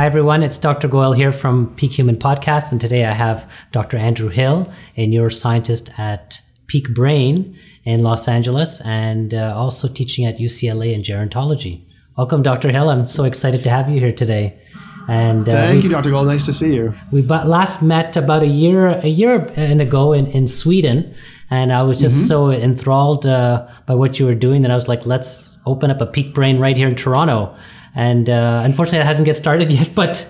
Hi, everyone. It's Dr. Goyal here from Peak Human Podcast. And today I have Dr. Andrew Hill, a neuroscientist at Peak Brain in Los Angeles and uh, also teaching at UCLA in gerontology. Welcome, Dr. Hill. I'm so excited to have you here today. And uh, thank we, you, Dr. Gold. Nice to see you. We last met about a year a year and ago in, in Sweden, and I was just mm-hmm. so enthralled uh, by what you were doing that I was like, let's open up a Peak Brain right here in Toronto. And uh, unfortunately, it hasn't get started yet. But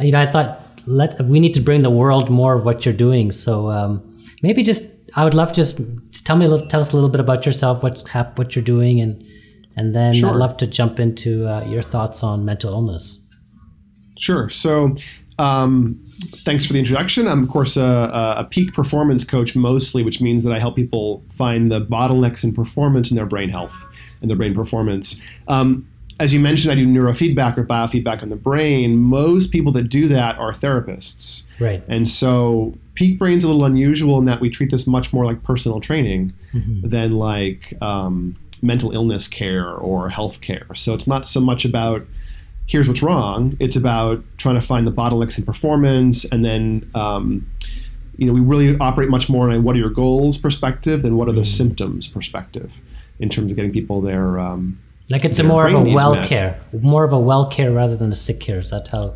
you know, I thought let we need to bring the world more of what you're doing. So um, maybe just I would love just, just tell me tell us a little bit about yourself, what's hap- what you're doing, and and then sure. I'd love to jump into uh, your thoughts on mental illness. Sure. So, um, thanks for the introduction. I'm, of course, a, a, peak performance coach mostly, which means that I help people find the bottlenecks in performance in their brain health and their brain performance. Um, as you mentioned, I do neurofeedback or biofeedback on the brain. Most people that do that are therapists. Right. And so peak brain's a little unusual in that we treat this much more like personal training mm-hmm. than like um, mental illness care or health care. So it's not so much about here's what's wrong. It's about trying to find the bottlenecks in performance, and then um, you know we really operate much more on a what are your goals perspective than what are the mm. symptoms perspective in terms of getting people their um, like it's a more of a well met. care, more of a well care rather than a sick care. Is that how?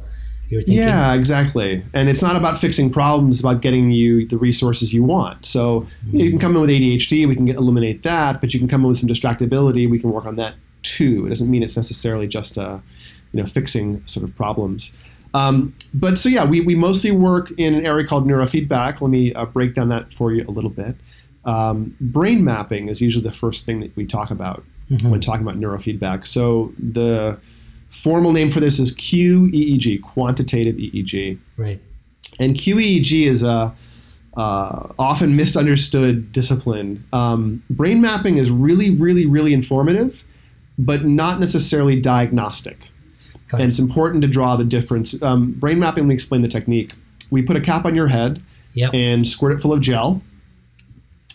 You're thinking? Yeah, exactly. And it's not about fixing problems; it's about getting you the resources you want. So mm-hmm. you, can come in with ADHD, we can get, eliminate that, but you can come in with some distractibility, we can work on that too. It doesn't mean it's necessarily just a you know, fixing sort of problems. Um, but so yeah, we, we mostly work in an area called neurofeedback. Let me uh, break down that for you a little bit. Um, brain mapping is usually the first thing that we talk about mm-hmm. when talking about neurofeedback. So the formal name for this is QEEG, quantitative EEG. Right. And QEEG is a uh, often misunderstood discipline. Um, brain mapping is really, really, really informative, but not necessarily diagnostic. And it's important to draw the difference. Um, brain mapping, we explain the technique. We put a cap on your head yep. and squirt it full of gel.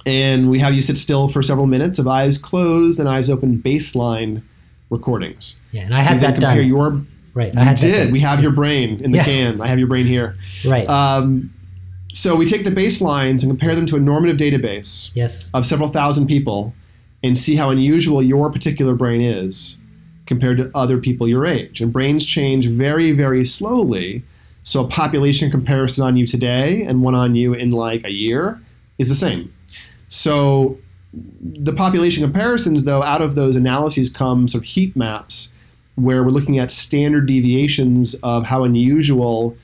And we have you sit still for several minutes of eyes closed and eyes open baseline recordings. Yeah, and I had that done. Your, right, I had did. We have yes. your brain in the yeah. can. I have your brain here. Right. Um, so we take the baselines and compare them to a normative database yes. of several thousand people and see how unusual your particular brain is compared to other people your age. And brains change very, very slowly. So a population comparison on you today and one on you in like a year is the same. So the population comparisons, though, out of those analyses come sort of heat maps where we're looking at standard deviations of how unusual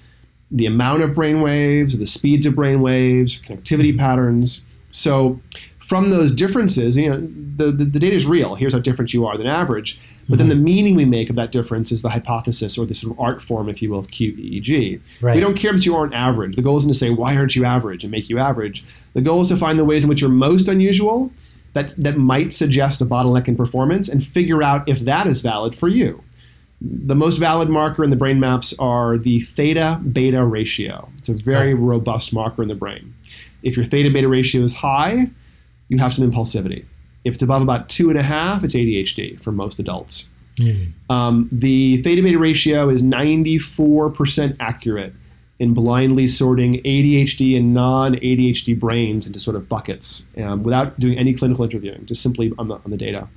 the amount of brain waves, the speeds of brain waves, connectivity patterns. So from those differences, you know, the, the, the data is real. Here's how different you are than average. But then the mm-hmm. meaning we make of that difference is the hypothesis or the sort of art form, if you will, of QEEG. Right. We don't care that you aren't average. The goal isn't to say, why aren't you average and make you average. The goal is to find the ways in which you're most unusual that, that might suggest a bottleneck in performance and figure out if that is valid for you. The most valid marker in the brain maps are the theta beta ratio. It's a very robust marker in the brain. If your theta beta ratio is high, you have some impulsivity. If it's above about two and a half, it's ADHD for most adults. Mm. Um, the theta beta ratio is 94% accurate in blindly sorting ADHD and non ADHD brains into sort of buckets um, without doing any clinical interviewing, just simply on the, on the data.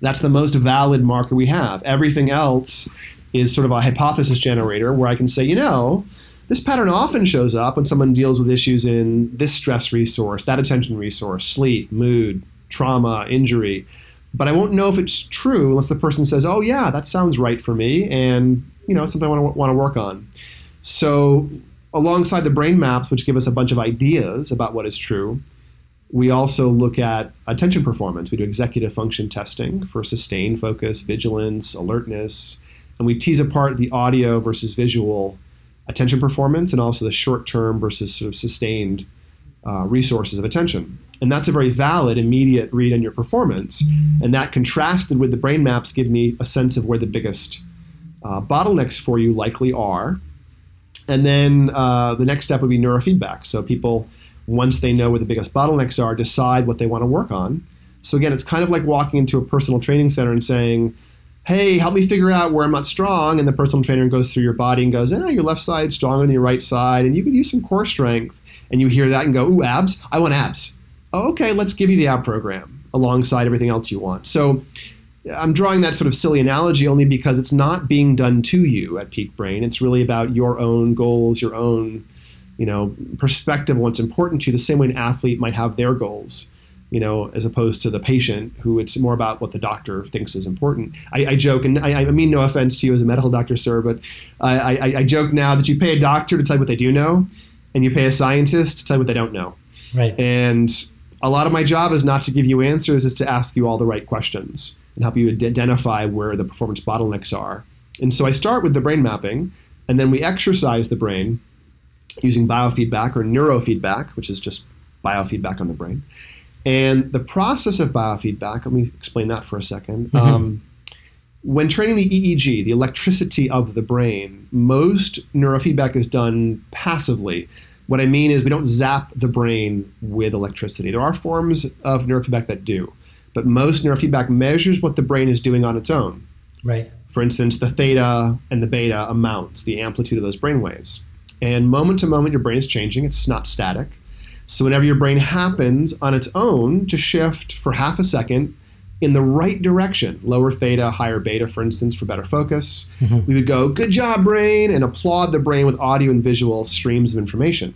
That's the most valid marker we have. Everything else is sort of a hypothesis generator where I can say, you know, this pattern often shows up when someone deals with issues in this stress resource, that attention resource, sleep, mood, trauma, injury. But I won't know if it's true unless the person says, "Oh yeah, that sounds right for me," and you know, it's something I want to want to work on. So, alongside the brain maps, which give us a bunch of ideas about what is true, we also look at attention performance. We do executive function testing for sustained focus, vigilance, alertness, and we tease apart the audio versus visual attention performance and also the short term versus sort of sustained uh, resources of attention. And that's a very valid, immediate read on your performance. And that contrasted with the brain maps give me a sense of where the biggest uh, bottlenecks for you likely are. And then uh, the next step would be neurofeedback. So people, once they know where the biggest bottlenecks are, decide what they want to work on. So again, it's kind of like walking into a personal training center and saying, hey, help me figure out where I'm not strong. And the personal trainer goes through your body and goes, eh, your left side's stronger than your right side. And you could use some core strength. And you hear that and go, ooh, abs? I want abs. Oh, okay, let's give you the ab program alongside everything else you want. So I'm drawing that sort of silly analogy only because it's not being done to you at Peak Brain. It's really about your own goals, your own, you know, perspective, what's important to you, the same way an athlete might have their goals you know, as opposed to the patient, who it's more about what the doctor thinks is important. I, I joke, and I, I, mean no offense to you as a medical doctor, sir, but I, I, I, joke now that you pay a doctor to tell you what they do know, and you pay a scientist to tell you what they don't know. Right. And a lot of my job is not to give you answers, is to ask you all the right questions and help you identify where the performance bottlenecks are. And so I start with the brain mapping, and then we exercise the brain using biofeedback or neurofeedback, which is just biofeedback on the brain. And the process of biofeedback, let me explain that for a 2nd mm-hmm. um, when training the EEG, the electricity of the brain, most neurofeedback is done passively. What I mean is, we don't zap the brain with electricity. There are forms of neurofeedback that do, but most neurofeedback measures what the brain is doing on its own. Right. For instance, the theta and the beta amounts, the amplitude of those brain waves. And moment to moment, your brain is changing, it's not static. So whenever your brain happens on its own to shift for half a second in the right direction, lower theta, higher beta, for instance, for better focus, mm-hmm. we would go, good job, brain, and applaud the brain with audio and visual streams of information.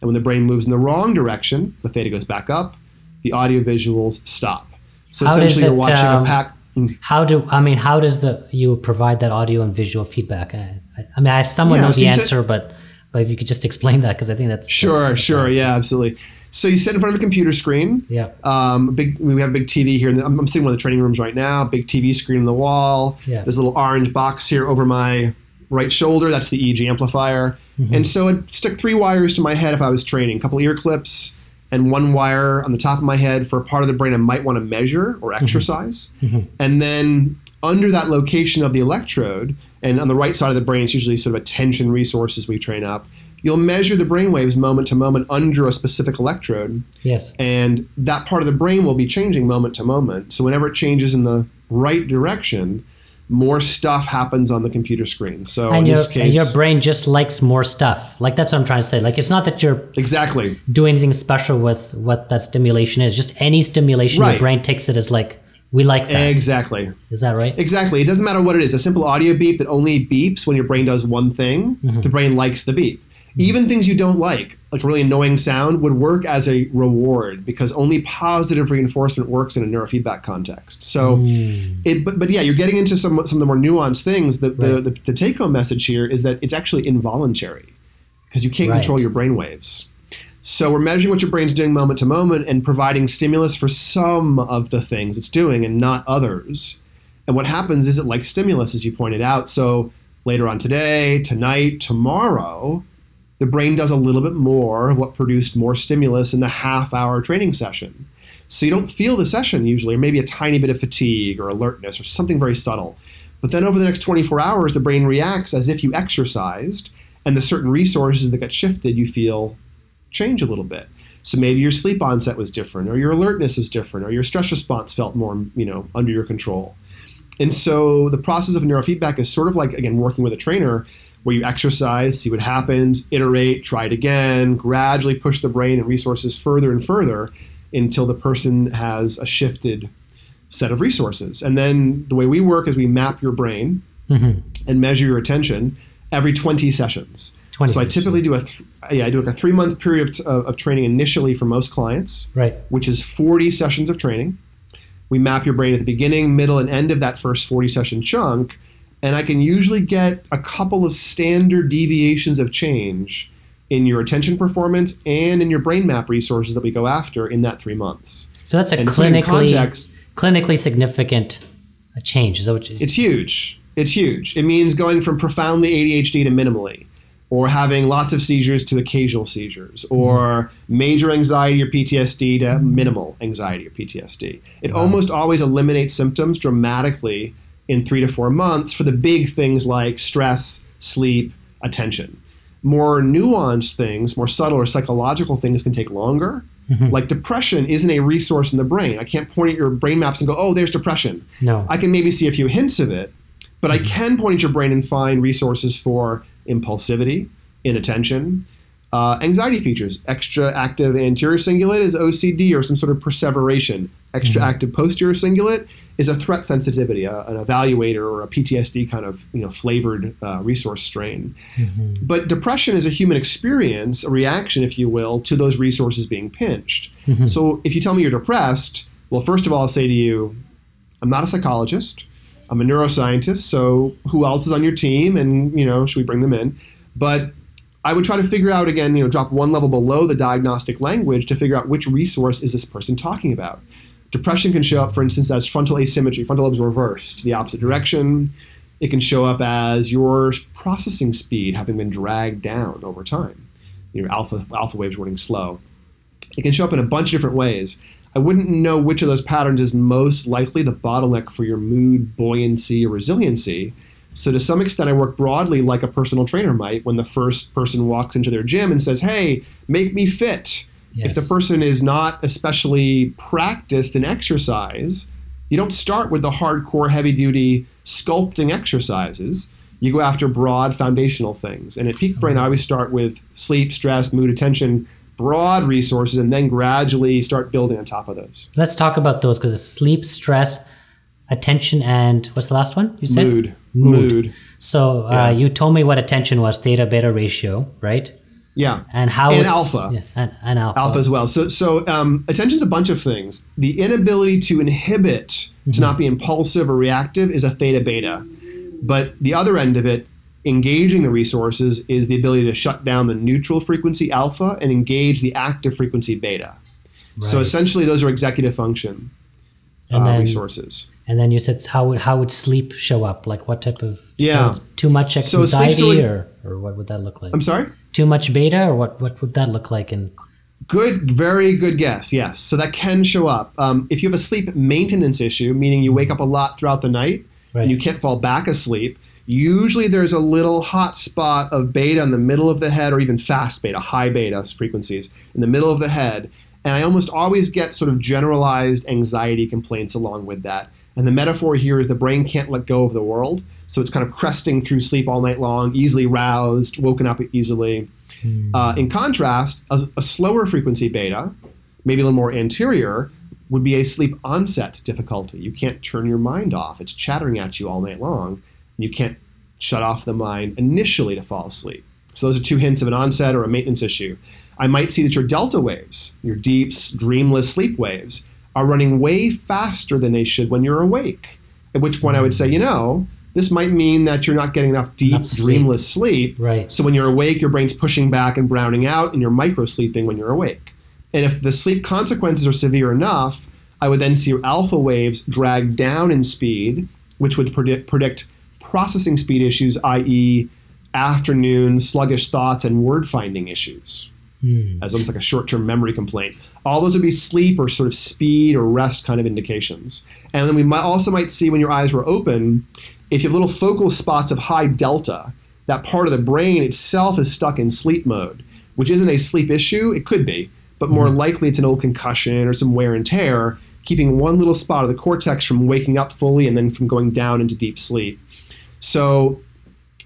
And when the brain moves in the wrong direction, the theta goes back up, the audio visuals stop. So how essentially, it, you're watching um, a pack. How do I mean? How does the you provide that audio and visual feedback? I, I mean, I somewhat yeah, know so the answer, said, but but if you could just explain that, because I think that's sure, that's, that's sure, yeah, absolutely. So you sit in front of a computer screen. Yeah. Um, big. We have a big TV here. The, I'm, I'm, sitting in one of the training rooms right now. Big TV screen on the wall. Yeah. There's a little orange box here over my right shoulder. That's the EEG amplifier. Mm-hmm. And so I'd stick three wires to my head if I was training. A couple ear clips and one wire on the top of my head for a part of the brain I might want to measure or mm-hmm. exercise. Mm-hmm. And then under that location of the electrode, and on the right side of the brain, it's usually sort of attention resources we train up you'll measure the brain waves moment to moment under a specific electrode. Yes. And that part of the brain will be changing moment to moment. So whenever it changes in the right direction, more stuff happens on the computer screen. So and in your, this case, your brain just likes more stuff. Like that's what I'm trying to say. Like it's not that you're exactly doing anything special with what that stimulation is. Just any stimulation, right. your brain takes it as like we like that. Exactly. Is that right? Exactly. It doesn't matter what it is. A simple audio beep that only beeps when your brain does one thing. Mm-hmm. The brain likes the beep. Even things you don't like, like a really annoying sound, would work as a reward because only positive reinforcement works in a neurofeedback context. So, mm. it, but, but yeah, you're getting into some, some of the more nuanced things. The, right. the, the, the take home message here is that it's actually involuntary because you can't right. control your brain waves. So we're measuring what your brain's doing moment to moment and providing stimulus for some of the things it's doing and not others. And what happens is it likes stimulus, as you pointed out. So later on today, tonight, tomorrow, the brain does a little bit more of what produced more stimulus in the half hour training session. So you don't feel the session usually, or maybe a tiny bit of fatigue or alertness or something very subtle. But then over the next 24 hours, the brain reacts as if you exercised, and the certain resources that got shifted you feel change a little bit. So maybe your sleep onset was different, or your alertness is different, or your stress response felt more, you know, under your control. And so the process of neurofeedback is sort of like, again, working with a trainer where you exercise, see what happens, iterate, try it again, gradually push the brain and resources further and further until the person has a shifted set of resources. And then the way we work is we map your brain mm-hmm. and measure your attention every 20 sessions. 20 so I typically do a th- yeah I do like a three month period of, t- of training initially for most clients, right? Which is 40 sessions of training. We map your brain at the beginning, middle, and end of that first 40 session chunk, and I can usually get a couple of standard deviations of change in your attention performance and in your brain map resources that we go after in that three months. So that's a and clinically context, clinically significant uh, change. Is that what it's huge. It's huge. It means going from profoundly ADHD to minimally, or having lots of seizures to occasional seizures, mm-hmm. or major anxiety or PTSD to mm-hmm. minimal anxiety or PTSD. It wow. almost always eliminates symptoms dramatically in three to four months for the big things like stress, sleep, attention. More nuanced things, more subtle or psychological things can take longer. Like depression isn't a resource in the brain. I can't point at your brain maps and go, oh, there's depression. No. I can maybe see a few hints of it, but I can point at your brain and find resources for impulsivity, inattention, uh, anxiety features. Extra active anterior cingulate is OCD or some sort of perseveration. Extra active mm-hmm. posterior cingulate is a threat sensitivity, a, an evaluator or a PTSD kind of you know flavored uh, resource strain. Mm-hmm. But depression is a human experience, a reaction, if you will, to those resources being pinched. Mm-hmm. So if you tell me you're depressed, well, first of all, I'll say to you, I'm not a psychologist. I'm a neuroscientist. So who else is on your team? And you know, should we bring them in? But I would try to figure out again, you know, drop one level below the diagnostic language to figure out which resource is this person talking about. Depression can show up, for instance, as frontal asymmetry, frontal lobes reversed, to the opposite direction. It can show up as your processing speed having been dragged down over time. Your alpha alpha waves running slow. It can show up in a bunch of different ways. I wouldn't know which of those patterns is most likely the bottleneck for your mood, buoyancy, or resiliency. So, to some extent, I work broadly like a personal trainer might when the first person walks into their gym and says, Hey, make me fit. If the person is not especially practiced in exercise, you don't start with the hardcore, heavy duty sculpting exercises. You go after broad foundational things. And at Peak Brain, I always start with sleep, stress, mood, attention, broad resources, and then gradually start building on top of those. Let's talk about those because it's sleep, stress, attention, and what's the last one you said? Mood. Mood. Mood. So uh, you told me what attention was, theta beta ratio, right? Yeah. And how And alpha. yeah, and, and alpha. alpha as well. So, so um, attention's a bunch of things. The inability to inhibit, to not be impulsive or reactive, is a theta beta. But the other end of it, engaging the resources, is the ability to shut down the neutral frequency alpha and engage the active frequency beta. So essentially, those are executive function uh, And then- resources. And then you said how would how would sleep show up? Like what type of Yeah. too much anxiety so or or what would that look like? I'm sorry. Too much beta or what what would that look like in Good, very good guess. Yes, so that can show up. Um, if you have a sleep maintenance issue, meaning you wake up a lot throughout the night Right. and you can't fall back asleep, usually there's a little hot spot of beta in the middle of the head, or even fast beta, high beta frequencies in the middle of the head. And I almost always get sort of generalized anxiety complaints along with that. And the metaphor here is the brain can't let go of the world, so it's kind of cresting through sleep all night long, easily roused, woken up easily. Uh, in contrast, a, a slower frequency beta, maybe a little more anterior, would be a sleep onset difficulty. You can't turn your mind off. It's chattering at you all night long, and you can't shut off the mind initially to fall asleep. So those are two hints of an onset or a maintenance issue. I might see that your delta waves, your deep, dreamless sleep waves, are running way faster than they should when you're awake. At which point I would say, you know, this might mean that you're not getting enough deep, Enough sleep. dreamless sleep. Right. So when you're awake, your brain's pushing back and browning out, and you're micro sleeping when you're awake. And if the sleep consequences are severe enough, I would then see your alpha waves drag down in speed, which would predict, predict processing speed issues, i.e., afternoon sluggish thoughts and word finding issues, Hmm. as almost like a short term memory complaint. All those would be sleep or sort of speed or rest kind of indications. And then we might also might see when your eyes were open, if you have little focal spots of high delta, that part of the brain itself is stuck in sleep mode, which isn't a sleep issue. It could be, but more likely it's an old concussion or some wear and tear, keeping one little spot of the cortex from waking up fully and then from going down into deep sleep. So,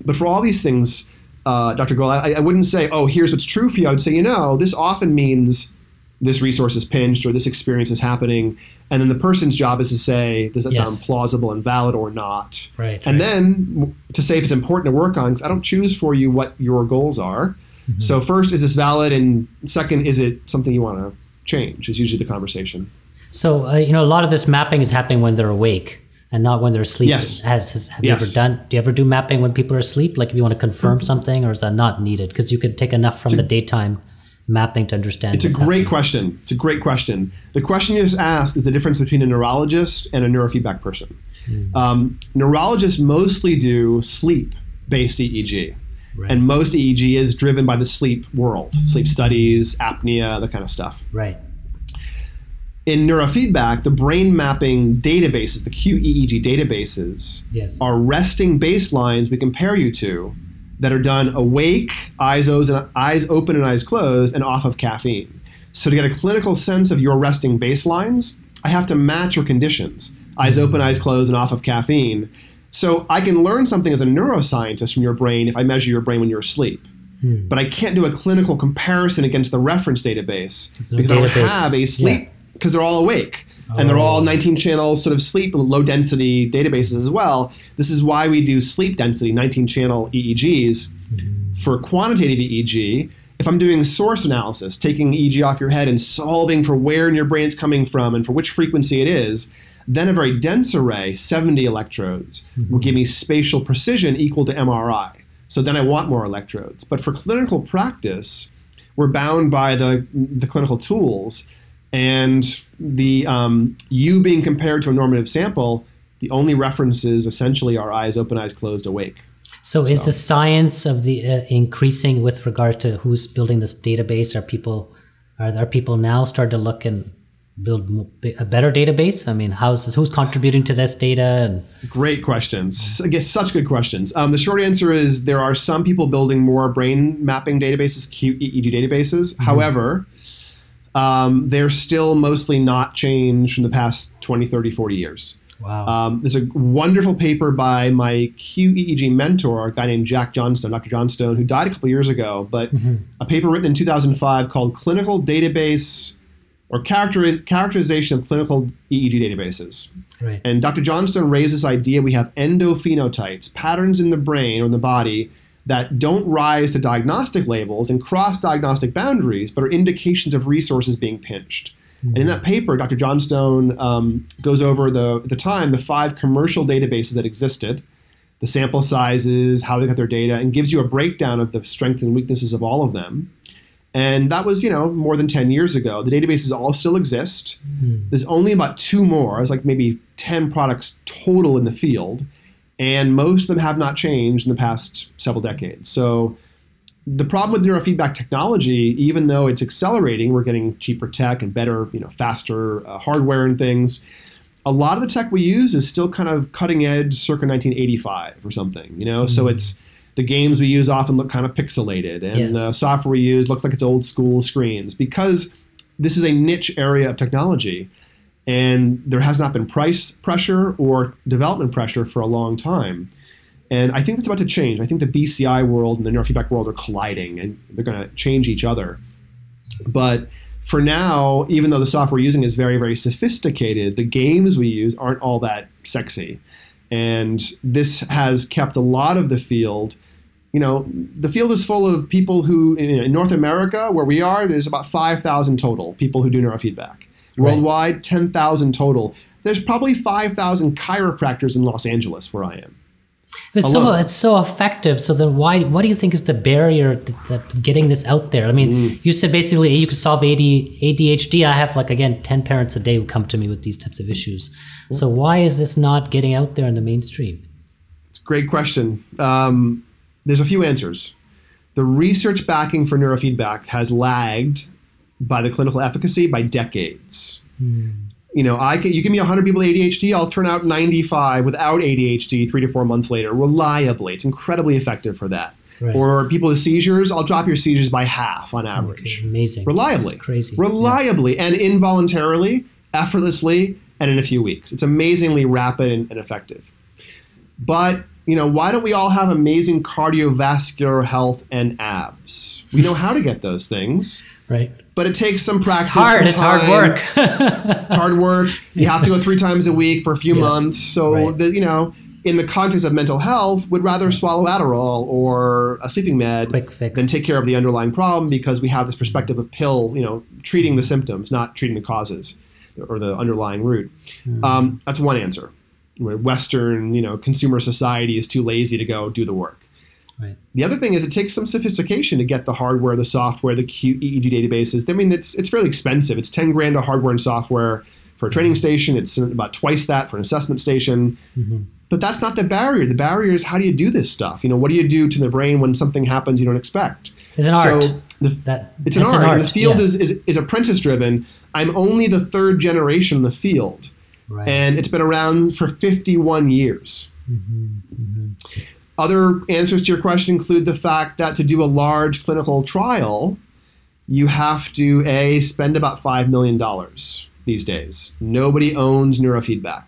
but for all these things, uh, Dr. Gold, I, I wouldn't say, oh, here's what's true for you. I would say, you know, this often means this resource is pinched or this experience is happening. And then the person's job is to say, does that Yes. sound plausible and valid or not? Right. And right. then to say if it's important to work on, because I don't choose for you what your goals are. Mm-hmm. So first, is this valid? And second, is it something you want to change? Is usually the conversation. So uh, you know, a lot of this mapping is happening when they're awake and not when they're asleep. Yes. Has, has- have Yes. you ever done? Do you ever do mapping when people are asleep? Like if you want to confirm something, or is that not needed? Because you could take enough from the daytime mapping to understand. It's a great happening. question. It's a great question. The question you just asked is the difference between a neurologist and a neurofeedback person. Um, neurologists mostly do sleep-based EEG, Right. and most EEG is driven by the sleep world, sleep studies, apnea, that kind of stuff. Right. In neurofeedback, the brain mapping databases, the QEEG databases, Yes. are resting baselines we compare you to that are done awake, eyes, open, eyes open and eyes closed, and off of caffeine. So to get a clinical sense of your resting baselines, I have to match your conditions eyes open, eyes closed, and off of caffeine. So I can learn something as a neuroscientist from your brain if I measure your brain when you're asleep. Hmm. But I can't do a clinical comparison against the reference database no because I don't have a sleep because they're all awake and they're all Oh. 19 channel sort of sleep low density databases as well. This is why we do sleep density 19 channel EEGs mm-hmm. for quantitative EEG. If I'm doing source analysis, taking EEG off your head and solving for where in your brain it's coming from and for which frequency it is, then a very dense array, 70 electrodes, mm-hmm. will give me spatial precision equal to MRI. So then I want more electrodes. But for clinical practice, we're bound by the, the clinical tools and the um, you being compared to a normative sample. The only references essentially are eyes open, eyes closed, awake. So is So- the science of the uh, increasing with regard to who's building this database? Are people are there people now starting to look and build a better database? I mean, how's this, who's contributing to this data? And Great questions. I guess such good questions. Um, the short answer is there are some people building more brain mapping databases, EEG databases. However, um, they're still mostly not changed from the past 20, 30, 40 years. wow, Um, there's a wonderful paper by my QEEG mentor, a guy named Jack Johnstone, Dr. Johnstone, who died a couple years ago, but a paper written in 2005 called Clinical Database or Character- Characterization of Clinical EEG Databases. right, And Dr. Johnstone raised this idea we have endophenotypes, patterns in the brain or in the body that don't rise to diagnostic labels and cross diagnostic boundaries, but are indications of resources being pinched. And in that paper, Dr. Johnstone um, goes over the at the time the five commercial databases that existed, the sample sizes, how they got their data, and gives you a breakdown of the strengths and weaknesses of all of them. And that was, you know, more than 10 years ago. The databases all still exist. There's only about two more. It's like maybe 10 products total in the field. And most of them have not changed in the past several decades. So the problem with neurofeedback technology, even though it's accelerating, we're getting cheaper tech and better, you know, faster uh, hardware and things. A lot of the tech we use is still kind of cutting edge, circa 1985 or something. You know, so it's the games we use often look kind of pixelated, and Yes. the software we use looks like it's old school screens because this is a niche area of technology, and there has not been price pressure or development pressure for a long time. And I think that's about to change. I think the BCI world and the neurofeedback world are colliding, and they're going to change each other. But for now, even though the software we're using is very, very sophisticated, the games we use aren't all that sexy. And this has kept a lot of the field. You know, the field is full of people who, in, North America, where we are, there's about 5,000 total people who do neurofeedback. Worldwide, 10,000 total. There's probably 5,000 chiropractors in Los Angeles, where I am. it's so it's so effective. So then, why? What do you think is the barrier that, that getting this out there? I mean, Mm. you said basically you can solve AD, ADHD. I have like again ten parents a day who come to me with these types of issues. So why is this not getting out there in the mainstream? It's a great question. Um, there's a few answers. The research backing for neurofeedback has lagged by the clinical efficacy by decades. Hmm. You know, I can, you give me 100 people with ADHD, I'll turn out 95 without ADHD three to four months later, reliably. It's incredibly effective for that. Right. Or people with seizures, I'll drop your seizures by half on average Amazing, reliably, It's crazy, reliably, and involuntarily, effortlessly, and in a few weeks. It's amazingly rapid and, and effective. But you know, why don't we all have amazing cardiovascular health and abs? We know how to get those things, right? but it takes some practice. It's hard. It's hard work. It's hard work. You have to go three times a week for a few Yeah. months. So Right. that you know, in the context of mental health, would rather swallow Adderall or a sleeping med Quick fix. than take care of the underlying problem because we have this perspective of pill, you know, treating the symptoms, not treating the causes or the underlying root. Hmm. Um, that's one answer. Where Western, you know, consumer society is too lazy to go do the work. Right. The other thing is it takes some sophistication to get the hardware, the software, the QEEG databases. I mean, it's it's fairly expensive. It's ten grand of hardware and software for a training station. It's about twice that for an assessment station. Mhm. But that's not the barrier. The barrier is how do you do this stuff? You know, what do you do to the brain when something happens you don't expect? It's an art. So the, That it's an it's art. and the field yeah. is, is is apprentice driven. I'm only the third generation in the field, right. and it's been around for 51 years. Other answers to your question include the fact that to do a large clinical trial, you have to a spend about five million dollars these days. Nobody owns neurofeedback.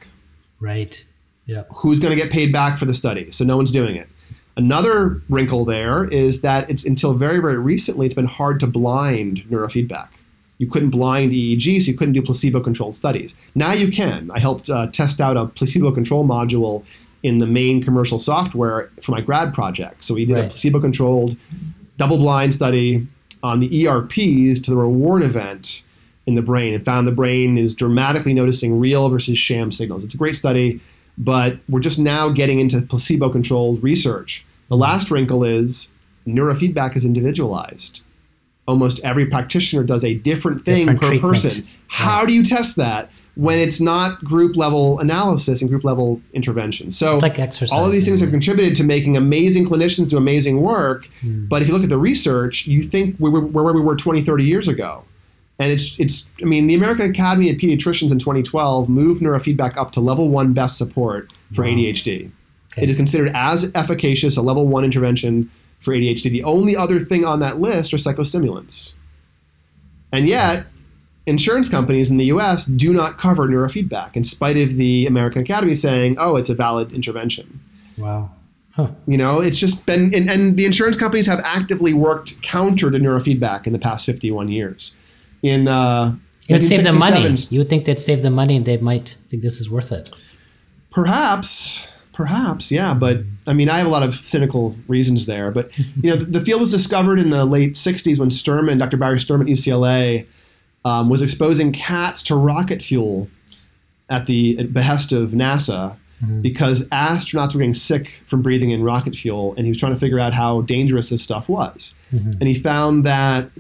Right. Yeah. Who's going to get paid back for the study? So no one's doing it. Another wrinkle there is that it's until very very recently it's been hard to blind neurofeedback. You couldn't blind EEG, so you couldn't do placebo-controlled studies. Now you can. I helped uh, test out a placebo-control module in the main commercial software for my grad project. So we did a placebo-controlled double-blind study on the ERPs to the reward event in the brain and found the brain is dramatically noticing real versus sham signals. It's a great study, but we're just now getting into placebo controlled research. The last wrinkle is neurofeedback is individualized. Almost every practitioner does a different thing Different per treatment. person. How do you test that when it's not group level analysis and group level intervention? So like all of these things have contributed to making amazing clinicians do amazing work. Hmm. But if you look at the research, you think we were where we were 20, 30 years ago. And it's, it's, I mean, the American Academy of Pediatricians in 2012 moved neurofeedback up to level one best support for Wow. ADHD. Okay. It is considered as efficacious a level one intervention for ADHD. The only other thing on that list are psychostimulants. And yet, insurance companies in the US do not cover neurofeedback, in spite of the American Academy saying, oh, it's a valid intervention. Wow. Huh. You know, it's just been, and, and the insurance companies have actively worked counter to neurofeedback in the past 51 years. In uh, It would save them money. You would think they'd save them money and they might think this is worth it. Perhaps, perhaps, yeah. But I mean, I have a lot of cynical reasons there. But you know, the, the field was discovered in the late '60s when Sterman, Dr. Barry Sterman at UCLA, um, was exposing cats to rocket fuel at the behest of NASA because astronauts were getting sick from breathing in rocket fuel, and he was trying to figure out how dangerous this stuff was. And he found that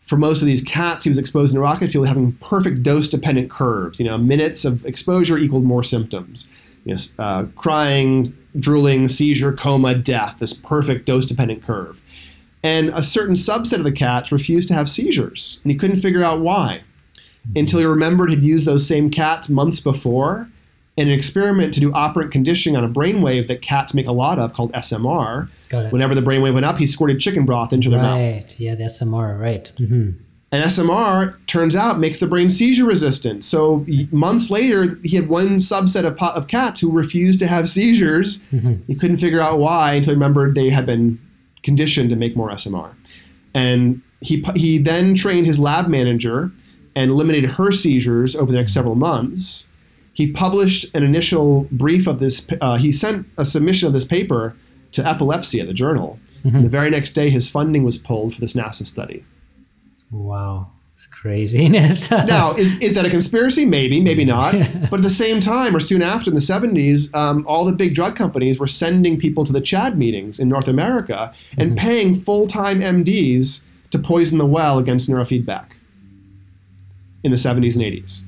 for most of these cats he was exposing to rocket fuel having perfect dose dependent curves. You know, minutes of exposure equaled more symptoms. You know, uh, crying, drooling, seizure, coma, death. This perfect dose dependent curve. And a certain subset of the cats refused to have seizures, and he couldn't figure out why until he remembered he'd used those same cats months before in an experiment to do operant conditioning on a brainwave that cats make a lot of called SMR. Got it. Whenever the brainwave went up, he squirted chicken broth into their mouth. Right. Yeah, the SMR. Right. hmm And SMR turns out makes the brain seizure resistant. So months later, he had one subset of, of cats who refused to have seizures. He couldn't figure out why until he remembered they had been conditioned to make more SMR. And he he then trained his lab manager and eliminated her seizures over the next several months. He published an initial brief of this. Uh, he sent a submission of this paper to Epilepsia, the journal. And the very next day, his funding was pulled for this NASA study. Wow. It's craziness. Now, is, is that a conspiracy? Maybe, maybe not. but at the same time, or soon after in the 70s, um, all the big drug companies were sending people to the CHADD meetings in North America and paying full time MDs to poison the well against neurofeedback in the 70s and 80s.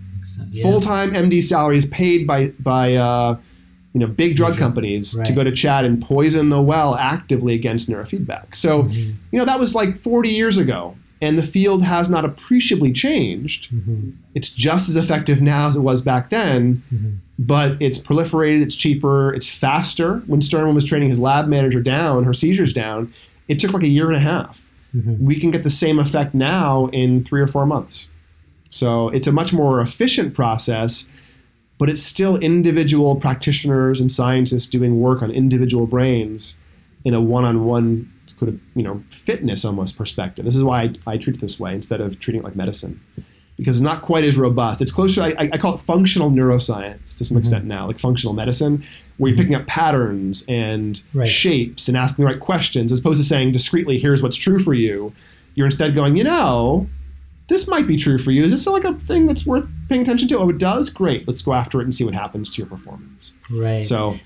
Yeah. Full time MD salaries paid by, by uh, you know, big drug companies to go to CHADD and poison the well actively against neurofeedback. So, Mm-hmm. you know, that was like 40 years ago. And the field has not appreciably changed Mm-hmm. it's just as effective now as it was back then, but it's proliferated, it's cheaper, it's faster. When Sterman was training his lab manager down, her seizures down, it took like a year and a half. We can get the same effect now in three or four months. So it's a much more efficient process, but it's still individual practitioners and scientists doing work on individual brains in a one-on-one sort of you know fitness almost perspective. This is why I, I treat it this way instead of treating it like medicine because it's not quite as robust. It's closer. I, I call it functional neuroscience to some mm-hmm. extent now, like functional medicine, where you're mm-hmm. picking up patterns and Right. shapes and asking the right questions, as opposed to saying discreetly, "Here's what's true for you." You're instead going, you know, this might be true for you. Is this like a thing that's worth paying attention to? Oh, it does. Great. Let's go after it and see what happens to your performance. Right. So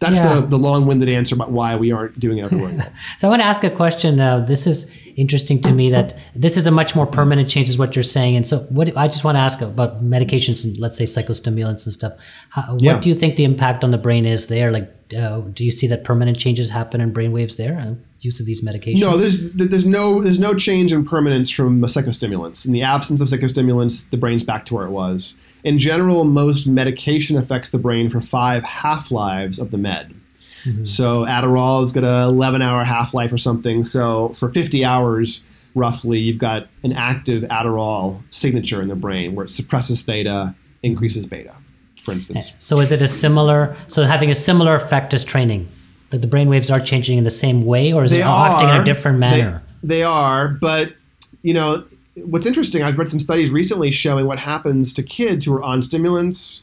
that's Yeah. the, the long-winded answer about why we aren't doing it everywhere. yet. So I want to ask a question. Uh, this is interesting to me that this is a much more permanent change, is what you're saying. And so, what I just want to ask about medications and let's say psychostimulants and stuff. How, what Yeah. do you think the impact on the brain is there? Like, uh, do you see that permanent changes happen in brain waves there? Uh, use of these medications. No, there's there's no there's no change in permanence from the psychostimulants. In the absence of psychostimulants, the brain's back to where it was. In general, most medication affects the brain for five half lives of the med. Mm-hmm. So Adderall has got a 11 hour half life or something. So for 50 hours, roughly, you've got an active Adderall signature in the brain where it suppresses theta, increases beta, for instance. Eh, so is it a similar? So having a similar effect as training, that the brain waves are changing in the same way, or is They it acting in a different manner? They, they are, but you know what's interesting? I've read some studies recently showing what happens to kids who are on stimulants,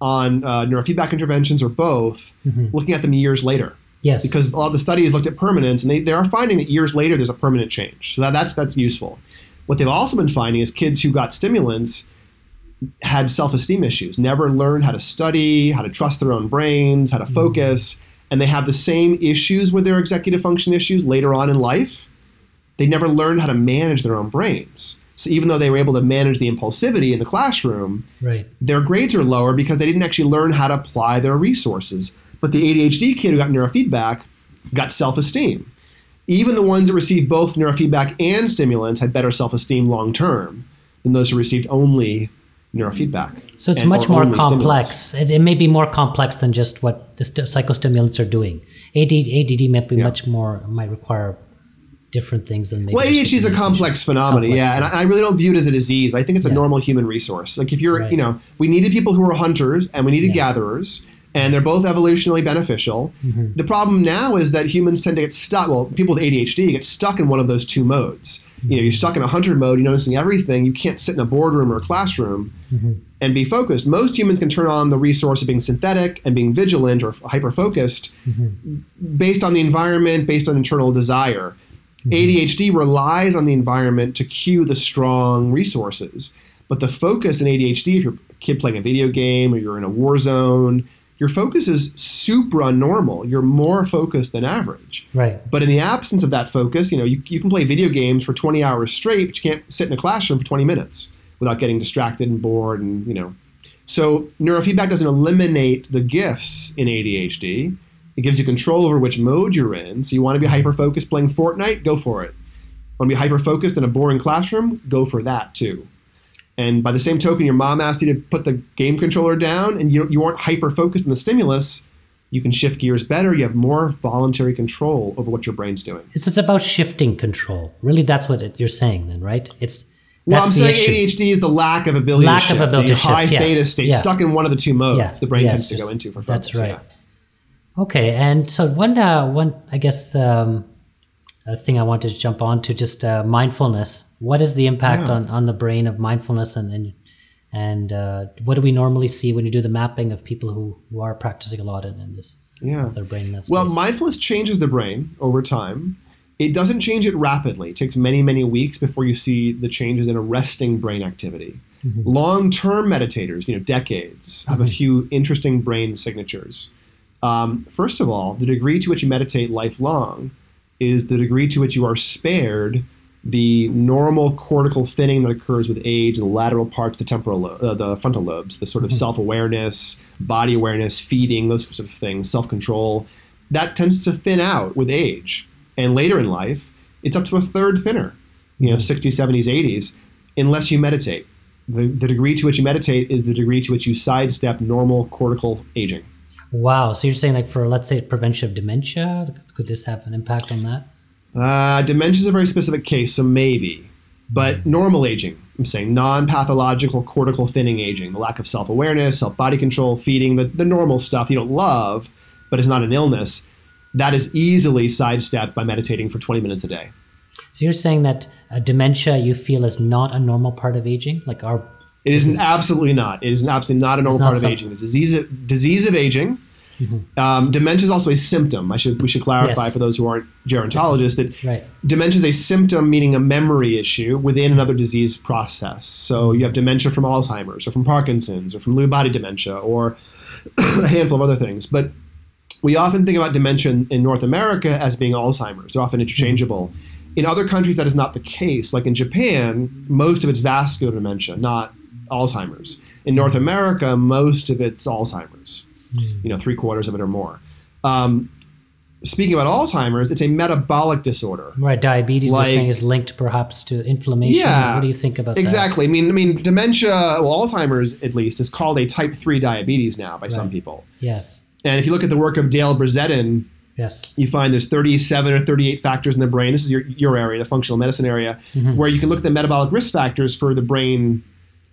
on uh, neurofeedback interventions, or both, looking at them years later. yes. Because a lot of the studies looked at permanence, and they, they are finding that years later there's a permanent change. So that, that's that's useful. What they've also been finding is kids who got stimulants had self-esteem issues, never learned how to study, how to trust their own brains, how to focus, and they have the same issues with their executive function issues later on in life. They never learned how to manage their own brains. So even though they were able to manage the impulsivity in the classroom, right. their grades are lower because they didn't actually learn how to apply their resources. But the ADHD kid who got neurofeedback got self esteem. Even the ones that received both neurofeedback and stimulants had better self esteem long term than those who received only neurofeedback. So it's much more complex. It, it may be more complex than just what the st- psychostimulants are doing. AD, ADD might be Yeah. much more might require different things than maybe. Well, ADHD is a complex phenomenon, Complex, yeah, and yeah. I really don't view it as a disease. I think it's a normal human resource. Like if you're, Right. you know, we needed people who were hunters and we needed Yeah. gatherers, and they're both evolutionarily beneficial. Mm-hmm. The problem now is that humans tend to get stuck. Well, people with ADHD get stuck in one of those two modes. You know, you're stuck in a hunter mode. You're noticing everything. You can't sit in a boardroom or a classroom Mm-hmm. and be focused. Most humans can turn on the resource of being synthetic and being vigilant or hyper focused based on the environment, based on internal desire. Mm-hmm. ADHD relies on the environment to cue the strong resources. But the focus in ADHD, if you're a kid playing a video game or you're in a war zone, your focus is supranormal. You're more focused than average. Right. But in the absence of that focus, you know, you, you can play video games for 20 hours straight, but you can't sit in a classroom for 20 minutes without getting distracted and bored and, you know. So neurofeedback doesn't eliminate the gifts in ADHD. It gives you control over which mode you're in. So you want to be hyper focused playing Fortnite, go for it. Want to be hyper focused in a boring classroom, go for that too. And by the same token, your mom asked you to put the game controller down, and you you aren't hyper focused on the stimulus. You can shift gears better. You have more voluntary control over what your brain's doing. It's it's about shifting control. Really, that's what it, you're saying then, right? It's Well, that's I'm saying issue. ADHD is the lack of ability Lack to of shift. ability the to shift, high yeah. theta state, Yeah. stuck in one of the two modes. Yeah. The brain Yes, tends to go into for focus. that's right. Okay, and so one uh, one I guess um, a thing I wanted to jump on to just uh, mindfulness. What is the impact Yeah. on, on the brain of mindfulness, and and, and uh, what do we normally see when you do the mapping of people who, who are practicing a lot in, in this Yeah. of their brain? Well, mindfulness changes the brain over time. It doesn't change it rapidly. It takes many, many weeks before you see the changes in a resting brain activity. Long-term meditators, you know, decades, have a few interesting brain signatures. Um, first of all, the degree to which you meditate lifelong is the degree to which you are spared the normal cortical thinning that occurs with age the lateral parts, the temporal, lo- uh, the frontal lobes, the sort of self-awareness, body awareness, feeding, those sorts of things, self-control. That tends to thin out with age, and later in life, it's up to a third thinner. You know, 60s, 70s, 80s, unless you meditate. The, the degree to which you meditate is the degree to which you sidestep normal cortical aging. Wow. So you're saying like for let's say prevention of dementia, could this have an impact on that? Uh, dementia is a very specific case, so maybe. But normal aging, I'm saying non pathological cortical thinning aging, the lack of self awareness, self body control, feeding, the, the normal stuff you don't love, but it's not an illness, that is easily sidestepped by meditating for 20 minutes a day. So you're saying that uh, dementia you feel is not a normal part of aging, like our It is absolutely not. It is absolutely not a normal part of aging. It's disease disease of aging. Um, dementia is also a symptom. I should we should clarify Yes. for those who aren't gerontologists that right. dementia is a symptom, meaning a memory issue within another disease process. So you have dementia from Alzheimer's or from Parkinson's or from Lewy body dementia or a handful of other things. But we often think about dementia in North America as being Alzheimer's. They're often interchangeable. In other countries, that is not the case. Like in Japan, most of it's vascular dementia, not Alzheimer's. In North America, most of it's Alzheimer's. You know, three quarters of it or more. Um, speaking about Alzheimer's, it's a metabolic disorder. Right, diabetes Like- saying is linked perhaps to inflammation. Yeah, What do you think about that? Exactly. I mean, I mean, dementia, well, Alzheimer's at least, is called a type three diabetes now by some people. Yes. And if you look at the work of Dale Bredesen, Yes. you find there's 37 or 38 factors in the brain. This is your, your area, the functional medicine area, where you can look at the metabolic risk factors for the brain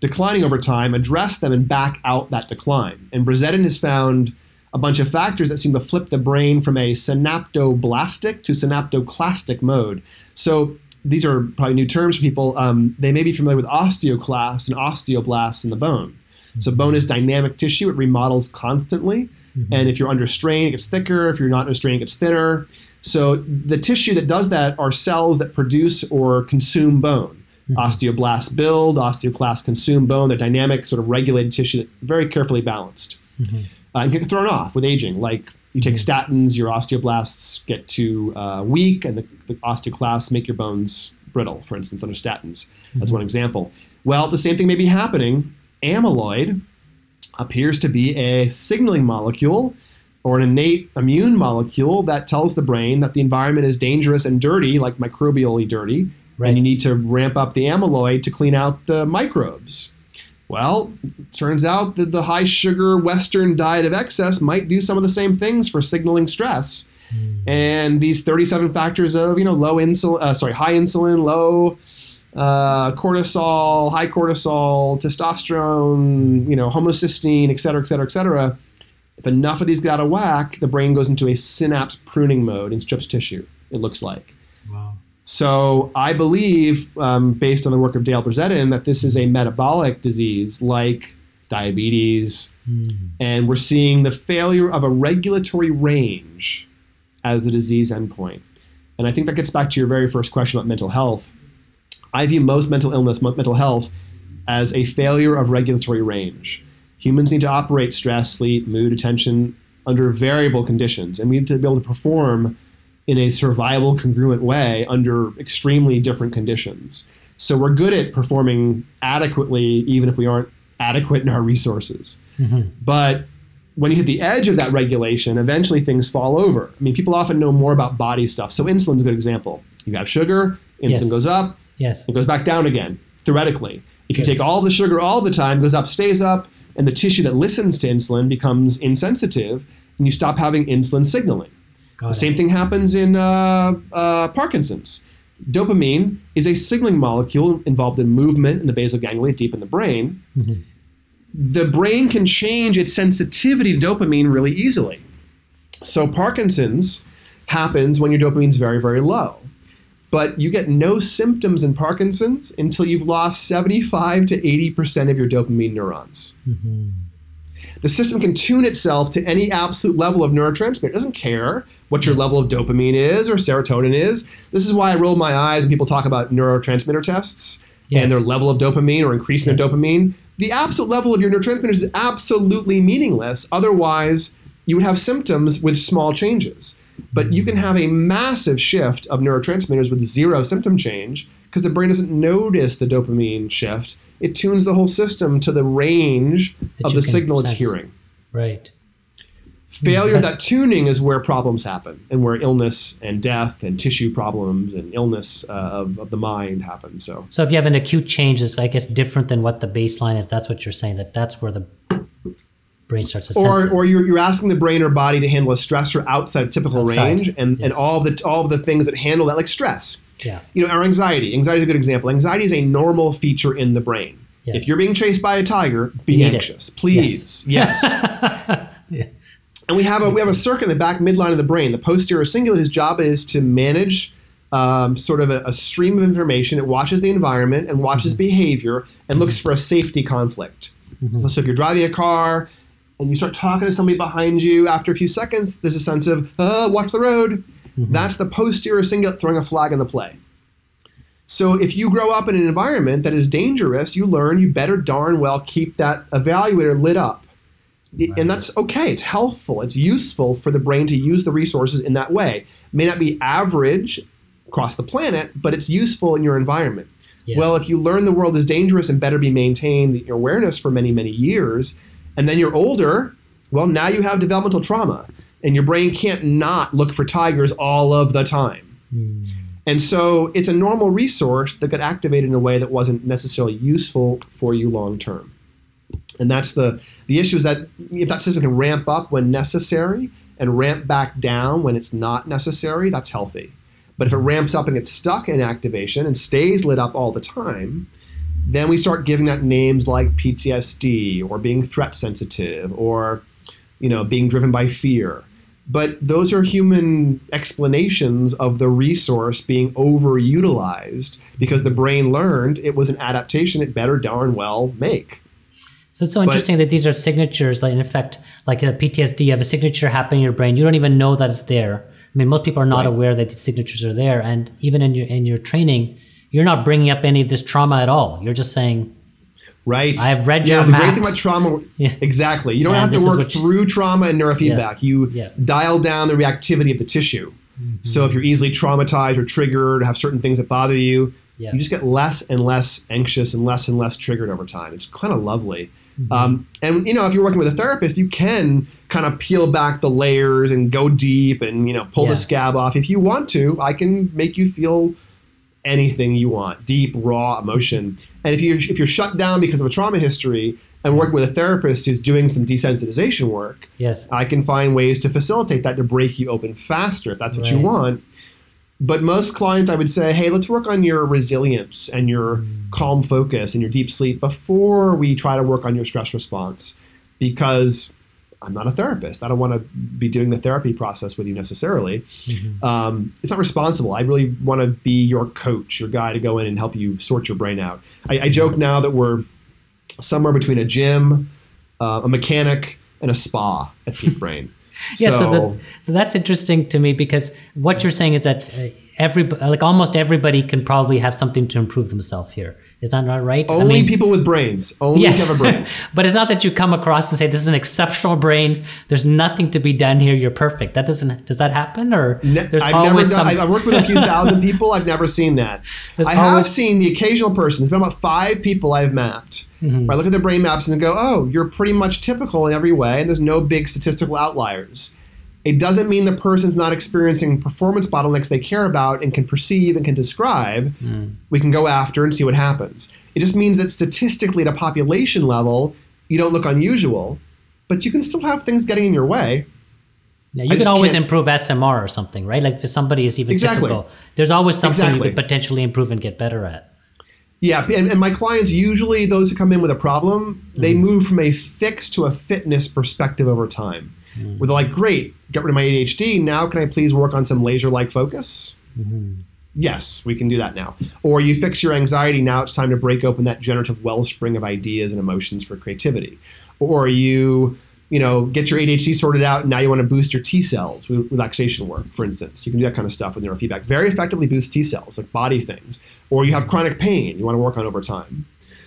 declining over time, address them, and back out that decline. And Bredesen has found a bunch of factors that seem to flip the brain from a synaptoblastic to synaptoclastic mode. So these are probably new terms for people. Um, they may be familiar with osteoclasts and osteoblasts in the bone. So bone is dynamic tissue; it remodels constantly. And if you're under strain, it gets thicker. If you're not under strain, it gets thinner. So the tissue that does that are cells that produce or consume bone. Osteoblasts build, osteoclasts consume bone. They're dynamic, sort of regulated tissue, that very carefully balanced. Uh, and get thrown off with aging. Like you take statins, your osteoblasts get too uh, weak, and the, the osteoclasts make your bones brittle. For instance, under statins, that's one example. Well, the same thing may be happening. Amyloid appears to be a signaling molecule or an innate immune molecule that tells the brain that the environment is dangerous and dirty, like microbially dirty, Right. and you need to ramp up the amyloid to clean out the microbes. Well, turns out that the high sugar Western diet of excess might do some of the same things for signaling stress. And these 37 factors of you know low insulin, uh, sorry, high insulin, low uh, cortisol, high cortisol, testosterone, you know, homocysteine, et cetera, et cetera, et cetera. If enough of these get out of whack, the brain goes into a synapse pruning mode and strips tissue. It looks like. So I believe, um, based on the work of Dale Bredesen, that this is a metabolic disease like diabetes, and we're seeing the failure of a regulatory range as the disease endpoint. And I think that gets back to your very first question about mental health. I view most mental illness, mental health, as a failure of regulatory range. Humans need to operate stress, sleep, mood, attention under variable conditions, and we need to be able to perform in a survival congruent way under extremely different conditions. So we're good at performing adequately, even if we aren't adequate in our resources. Mm-hmm. But when you hit the edge of that regulation, eventually things fall over. I mean, people often know more about body stuff. So insulin's a good example. You have sugar, insulin Yes. goes up, Yes. it goes back down again, theoretically. If you Good. take all the sugar all the time, it goes up, stays up, and the tissue that listens to insulin becomes insensitive, and you stop having insulin signaling. Got The it. same thing happens in uh, uh, Parkinson's. Dopamine is a signaling molecule involved in movement in the basal ganglia deep in the brain. Mhm. The brain can change its sensitivity to dopamine really easily. So Parkinson's happens when your dopamine's very, very low. But you get no symptoms in Parkinson's until you've lost 75 to 80% of your dopamine neurons Mhm. The system can tune itself to any absolute level of neurotransmitter. It doesn't care what your level of dopamine is or serotonin is. This is why I roll my eyes when people talk about neurotransmitter tests Yes. and their level of dopamine or increasing Yes. their dopamine. The absolute level of your neurotransmitters is absolutely meaningless. Otherwise, you would have symptoms with small changes. But you can have a massive shift of neurotransmitters with zero symptom change because the brain doesn't notice the dopamine shift. It tunes the whole system to the range That of the signal it's hearing. Right. Failure that tuning is where problems happen and where illness and death and tissue problems and illness uh, of, of the mind happen. So, So if you have an acute change, that's, I guess different than what the baseline is. That's what you're saying. That that's where the brain starts to sense. or, or you're, you're asking the brain or body to handle a stressor outside of typical Outside, range and, and all the all of the things that handle that, like stress. Yeah. You know, our anxiety. Anxiety is a good example. Anxiety is a normal feature in the brain. Yes. If you're being chased by a tiger, be You need it. anxious, please. Yes. Yeah. And we have a we have a circuit in the back midline of the brain. The posterior cingulate. His job is to manage um, sort of a, a stream of information. It watches the environment and watches behavior and looks for a safety conflict. So if you're driving a car and you start talking to somebody behind you, after a few seconds, there's a sense of uh, watch the road. Mm-hmm. That's the posterior cingulate throwing a flag in the play. So if you grow up in an environment that is dangerous, you learn you better darn well keep that evaluator lit up. I- And that's okay. It's helpful. It's useful for the brain to use the resources in that way. May not be average across the planet, but it's useful in your environment. Yes. Well, if you learn the world is dangerous and better be maintained your awareness for many, many years, and then you're older, well, now you have developmental trauma, and your brain can't not look for tigers all of the time. Hmm. And so it's a normal resource that got activated in a way that wasn't necessarily useful for you long term. And that's the the issue is that if that system can ramp up when necessary and ramp back down when it's not necessary, that's healthy. But if it ramps up and gets stuck in activation and stays lit up all the time, then we start giving that names like PTSD or being threat sensitive or you know being driven by fear. But those are human explanations of the resource being overutilized because the brain learned it was an adaptation it better darn well make. So it's so interesting but, that these are signatures, like in effect, like a PTSD, you have a signature happening in your brain. You don't even know that it's there. I mean, most people are not right. aware that these signatures are there, and even in your in your training, you're not bringing up any of this trauma at all. You're just saying, Right. I've read yeah, your the map. great thing about trauma, yeah. exactly. You don't and have to work through trauma and neurofeedback. Yeah. You yeah. dial down the reactivity of the tissue. Mm-hmm. So if you're easily traumatized or triggered, have certain things that bother you, you just get less and less anxious and less and less triggered over time. It's kind of lovely. Mm-hmm. Um, and you know, if you're working with a therapist, you can kind of peel back the layers and go deep and you know pull the scab off if you want to. I can make you feel anything you want, deep, raw emotion. And if you're, if you're shut down because of a trauma history and working with a therapist who's doing some desensitization work, yes, I can find ways to facilitate that to break you open faster if that's what right. you want. But most clients, I would say, hey, let's work on your resilience and your mm. calm focus and your deep sleep before we try to work on your stress response, because I'm not a therapist. I don't want to be doing the therapy process with you necessarily. Mm-hmm. Um, it's not responsible. I really want to be your coach, your guy to go in and help you sort your brain out. I, I joke now that we're somewhere between a gym, uh, a mechanic, and a spa at Peak Brain. yeah, so, so, the, so, that's interesting to me because what you're saying is that uh, every like almost everybody can probably have something to improve themselves here. Is that not right? Only I mean, people with brains. Only yes. have a brain. but it's not that you come across and say this is an exceptional brain. There's nothing to be done here. You're perfect. That doesn't. Does that happen? Or ne- there's I've always never done, some... I've worked with a few thousand people. I've never seen that. There's I always... have seen the occasional person. There's been about five people I've mapped. Mm-hmm. Where I look at their brain maps and go, "Oh, you're pretty much typical in every way, and there's no big statistical outliers." It doesn't mean the person's not experiencing performance bottlenecks they care about and can perceive and can describe. Mm. We can go after and see what happens. It just means that statistically, at a population level, you don't look unusual, but you can still have things getting in your way. Yeah, you can always can't... improve SMR or something, right? Like if somebody is even exactly. typical, there's always something exactly. you could potentially improve and get better at. Yeah, and, and my clients usually those who come in with a problem, mm-hmm. they move from a fix to a fitness perspective over time. Mm-hmm. Where they're like, great, get rid of my ADHD. Now, can I please work on some laser like focus? Mm-hmm. Yes, we can do that now. Or you fix your anxiety. Now it's time to break open that generative wellspring of ideas and emotions for creativity. Or you, you know, get your ADHD sorted out. Now you want to boost your T cells with relaxation work, for instance. You can do that kind of stuff with neurofeedback. Very effectively boost T cells, like body things. Or you have chronic pain you want to work on over time.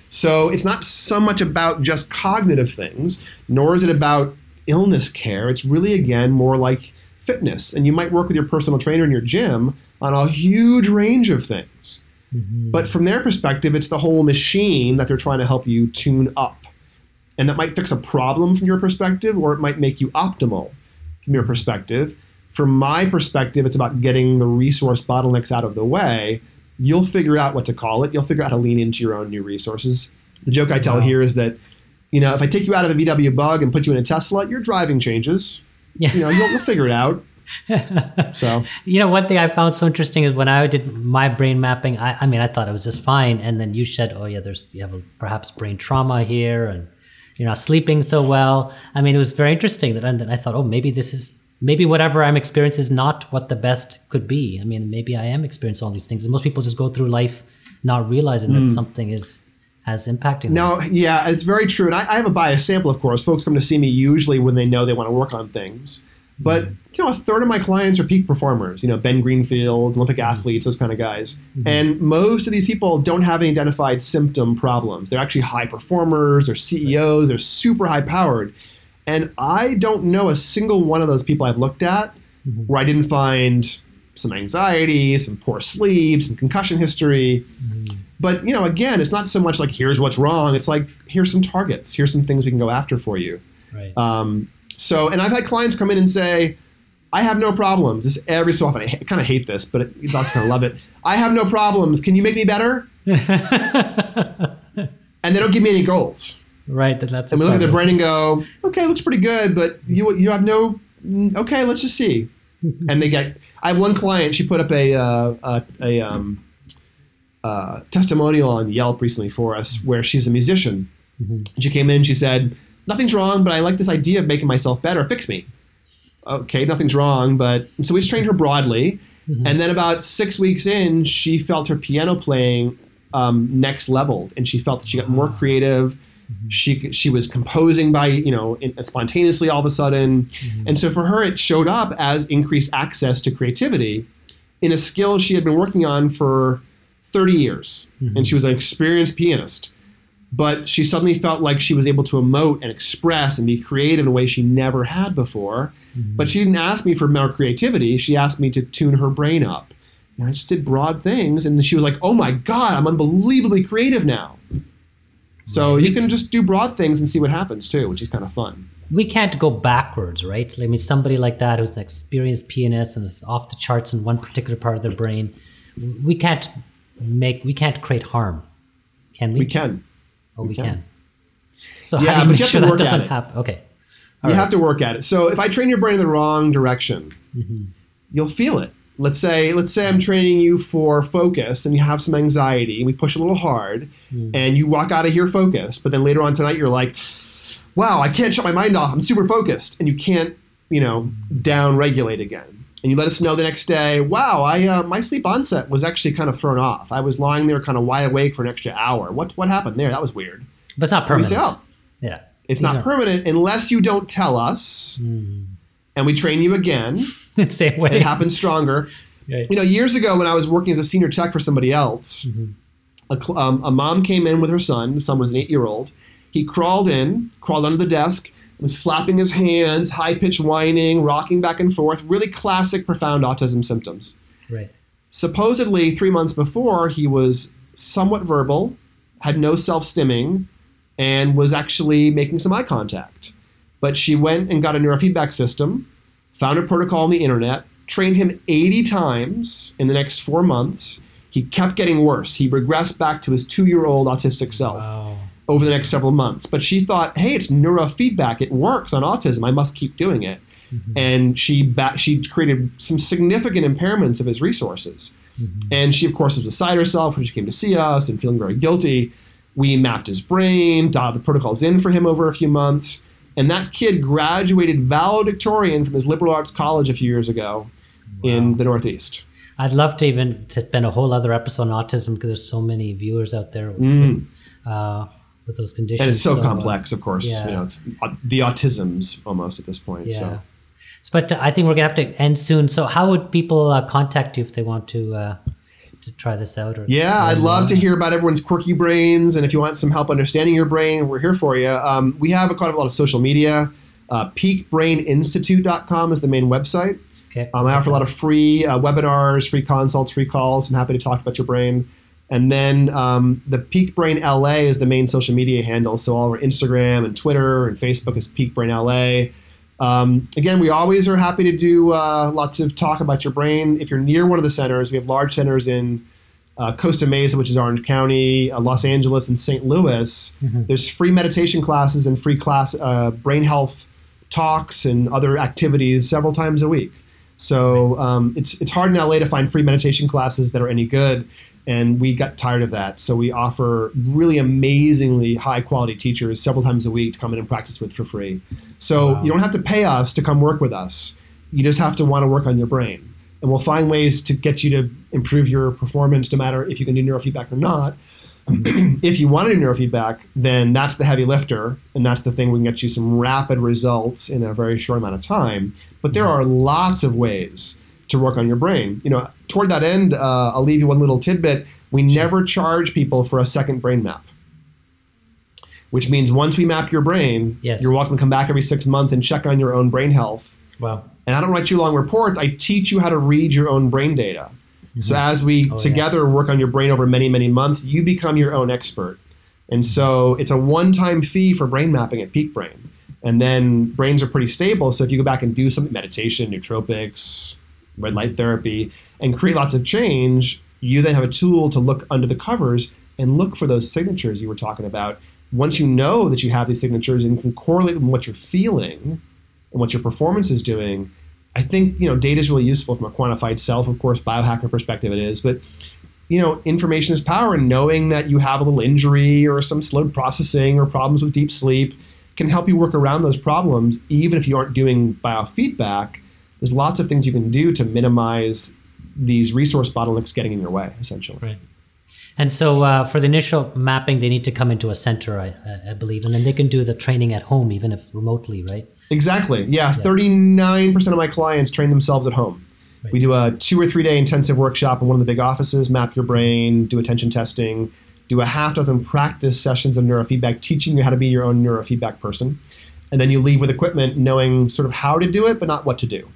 So it's not so much about just cognitive things, nor is it about illness care. It's really, again, more like fitness. And you might work with your personal trainer in your gym on a huge range of things. Mm-hmm. But from their perspective, it's the whole machine that they're trying to help you tune up. And that might fix a problem from your perspective, or it might make you optimal from your perspective. From my perspective, it's about getting the resource bottlenecks out of the way. You'll figure out what to call it. You'll figure out how to lean into your own new resources. The joke I tell wow. here is that you know, if I take you out of a VW bug and put you in a Tesla, your driving changes. Yeah. You know, you'll, you'll figure it out. so you know one thing i found so interesting is when i did my brain mapping I, I, mean i thought it was just fine and then you said oh yeah there's you have a, perhaps brain trauma here and you're not sleeping so well i mean it was very interesting that and then i thought oh maybe this is maybe whatever i'm experiencing is not what the best could be i mean maybe i am experiencing all these things and most people just go through life not realizing mm. that something is has impacting now yeah it's very true and I, I, have a bias sample of course folks come to see me usually when they know they want to work on things but mm-hmm. you know a third of my clients are peak performers you know ben greenfield olympic mm-hmm. athletes those kind of guys mm-hmm. and most of these people don't have any identified symptom problems they're actually high performers they're ceos they're super high powered and i don't know a single one of those people i've looked at mm-hmm. where i didn't find some anxiety some poor sleep some concussion history mm-hmm. But you know, again, it's not so much like here's what's wrong. It's like here's some targets. Here's some things we can go after for you. Right. Um, so, and I've had clients come in and say, "I have no problems." This every so often. I ha- kind of hate this, but it, kind of love it. I have no problems. Can you make me better? and they don't give me any goals. Right. That, that's. And we look at their brain and go, "Okay, looks pretty good, but you you have no "Mm, okay, let's just see. and they get. I have one client. She put up a uh, a, a um, uh, testimonial on Yelp recently for us, where she's a musician. Mhm. She came in and she said, "Nothing's wrong, but I like this idea of making myself better. Fix me." Okay, nothing's wrong, but so we trained her broadly, Mhm. and then about six weeks in, she felt her piano playing um, next leveled, and she felt that she got more Wow. Creative. She she was composing by you know in, spontaneously all of a sudden, Mhm. and so for her it showed up as increased access to creativity in a skill she had been working on for 30 years, Mhm. and she was an experienced pianist. But she suddenly felt like she was able to emote and express and be creative in a way she never had before. Mhm. But she didn't ask me for more creativity. She asked me to tune her brain up. And I just did broad things. And she was like, oh my God, I'm unbelievably creative now. So Right. you can just do broad things and see what happens too, which is kind of fun. we can't go backwards, right? I mean, somebody like that who's an experienced pianist and is off the charts in one particular part of their brain, we can't make, we can't create harm, can we? We can. Oh, we, we can. can. So Yeah, how do you but make you have sure to that work at doesn't it. happen? Okay. you have to work at it. So if I train your brain in the wrong direction, Mhm. you'll feel it. Let's say let's say I'm training you for focus and you have some anxiety and we push a little hard Mm. and you walk out of here focused, but then later on tonight you're like, "Wow, I can't shut my mind off. I'm super focused." And you can't, you know, down regulate again. And you let us know the next day, "Wow, I uh, my sleep onset was actually kind of thrown off. I was lying there kind of wide awake for an extra hour. What what happened there? That was weird." But it's not permanent. say, "Oh, Yeah. it's These not permanent unless you don't tell us Mm. And we train you again." Same way. it happens stronger. Yeah. You know, years ago when I was working as a senior tech for somebody else, Mhm. a, um, a mom came in with her son. The son was an eight year old. He crawled in, crawled under the desk, was flapping his hands, high pitched whining, rocking back and forth. Really classic, profound autism symptoms. Right. Supposedly, three months before, he was somewhat verbal, had no self stimming, and was actually making some eye contact. But she went and got a neurofeedback system, found a protocol on the internet, trained him 80 times in the next four months. He kept getting worse. He regressed back to his two year old autistic self Wow. over the next several months. But she thought, hey, it's neurofeedback. It works on autism. I must keep doing it. Mhm. And she ba- she created some significant impairments of his resources. Mhm. And she, of course, was beside herself when she came to see us and feeling very guilty. We mapped his brain, dialed the protocols in for him over a few months. And that kid graduated valedictorian from his liberal arts college a few years ago in the Northeast. I'd love to even to spend a whole other episode on autism because there's so many viewers out there Mm. uh, with those conditions. And it's so, uh, complex, of course. yeah. You know, it's the autisms almost at this point. yeah. So. But uh, I think we're gonna have to end soon. So how would people uh, contact you if they want to uh, to try this out? Or Yeah, I'd love to hear about everyone's quirky brains, and if you want some help understanding your brain, we're here for you. Um, we have a, quite a lot of social media. Uh, peakbraininstitute.com is the main website. Okay. Um, I offer a lot of free uh, webinars, free consults, free calls. I'm happy to talk about your brain. And then um, the Peak Brain LA is the main social media handle. So all our Instagram and Twitter and Facebook is Peak Brain LA. Um, again, we always are happy to do uh, lots of talk about your brain. If you're near one of the centers, we have large centers in uh, Costa Mesa, which is Orange County, uh, Los Angeles, and St. Louis. Mhm. There's free meditation classes and free class uh, brain health talks and other activities several times a week. So um, it's it's hard in LA to find free meditation classes that are any good, and we got tired of that. So we offer really amazingly high quality teachers several times a week to come in and practice with for free. So Wow. you don't have to pay us to come work with us. You just have to want to work on your brain, and we'll find ways to get you to improve your performance, no matter if you can do neurofeedback or not. Mm-hmm. if you want to do neurofeedback, then that's the heavy lifter, and that's the thing we can get you some rapid results in a very short amount of time. But there mm-hmm. are lots of ways to work on your brain. You know, toward that end, uh, I'll leave you one little tidbit. We never charge people for a second brain map, which means once we map your brain, Yes. you're welcome to come back every six months and check on your own brain health. Wow. And I don't write you long reports. I teach you how to read your own brain data. So as we Oh, together work on your brain over many, many months, you become your own expert. And so it's a one-time fee for brain mapping at Peak Brain. And then brains are pretty stable. So if you go back and do some meditation, nootropics, red light mm-hmm. therapy, and create lots of change, you then have a tool to look under the covers and look for those signatures you were talking about. Once you know that you have these signatures and can correlate them with what you're feeling and what your performance is doing, I think you know data is really useful from a quantified self, of course, biohacker perspective it is, but you know, information is power, and knowing that you have a little injury or some slowed processing or problems with deep sleep can help you work around those problems, even if you aren't doing biofeedback. There's lots of things you can do to minimize these resource bottlenecks getting in your way, essentially. Right. And so uh, for the initial mapping, they need to come into a center, I, I, believe, and then they can do the training at home, even if remotely, right? Exactly. Yeah, thirty-nine percent of my clients train themselves at home. Right. We do a two or three day intensive workshop in one of the big offices, map your brain, do attention testing, do a half dozen practice sessions of neurofeedback, teaching you how to be your own neurofeedback person, and then you leave with equipment, knowing sort of how to do it, but not what to do.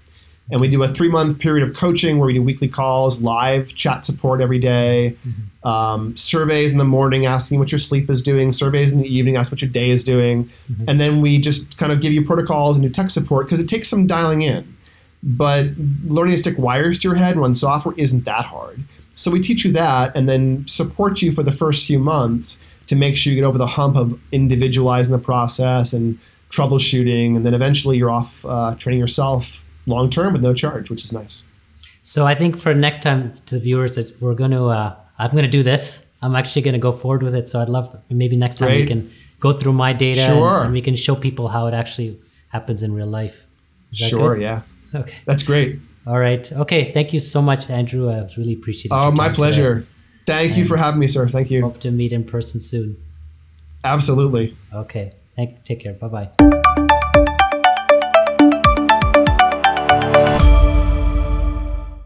And we do a three month period of coaching where we do weekly calls, live chat support every day, mm-hmm. um, surveys in the morning asking what your sleep is doing, surveys in the evening asking what your day is doing. Mm-hmm. And then we just kind of give you protocols and do tech support because it takes some dialing in. But learning to stick wires to your head and run software isn't that hard. So we teach you that and then support you for the first few months to make sure you get over the hump of individualizing the process and troubleshooting. And then eventually you're off uh, training yourself long term with no charge, which is nice. So I think for next time to the viewers, that we're going to uh, I'm going to do this. I'm actually going to go forward with it. So I'd love maybe next time Great. we can go through my data sure. and, and, we can show people how it actually happens in real life. Sure. Good? Yeah. Okay. That's great. All right. Okay. Thank you so much, Andrew. I really appreciate it. Oh, my pleasure. Today. Thank and you for having me, sir. Thank you. Hope to meet in person soon. Absolutely. Okay. Thank. Take care. Bye bye.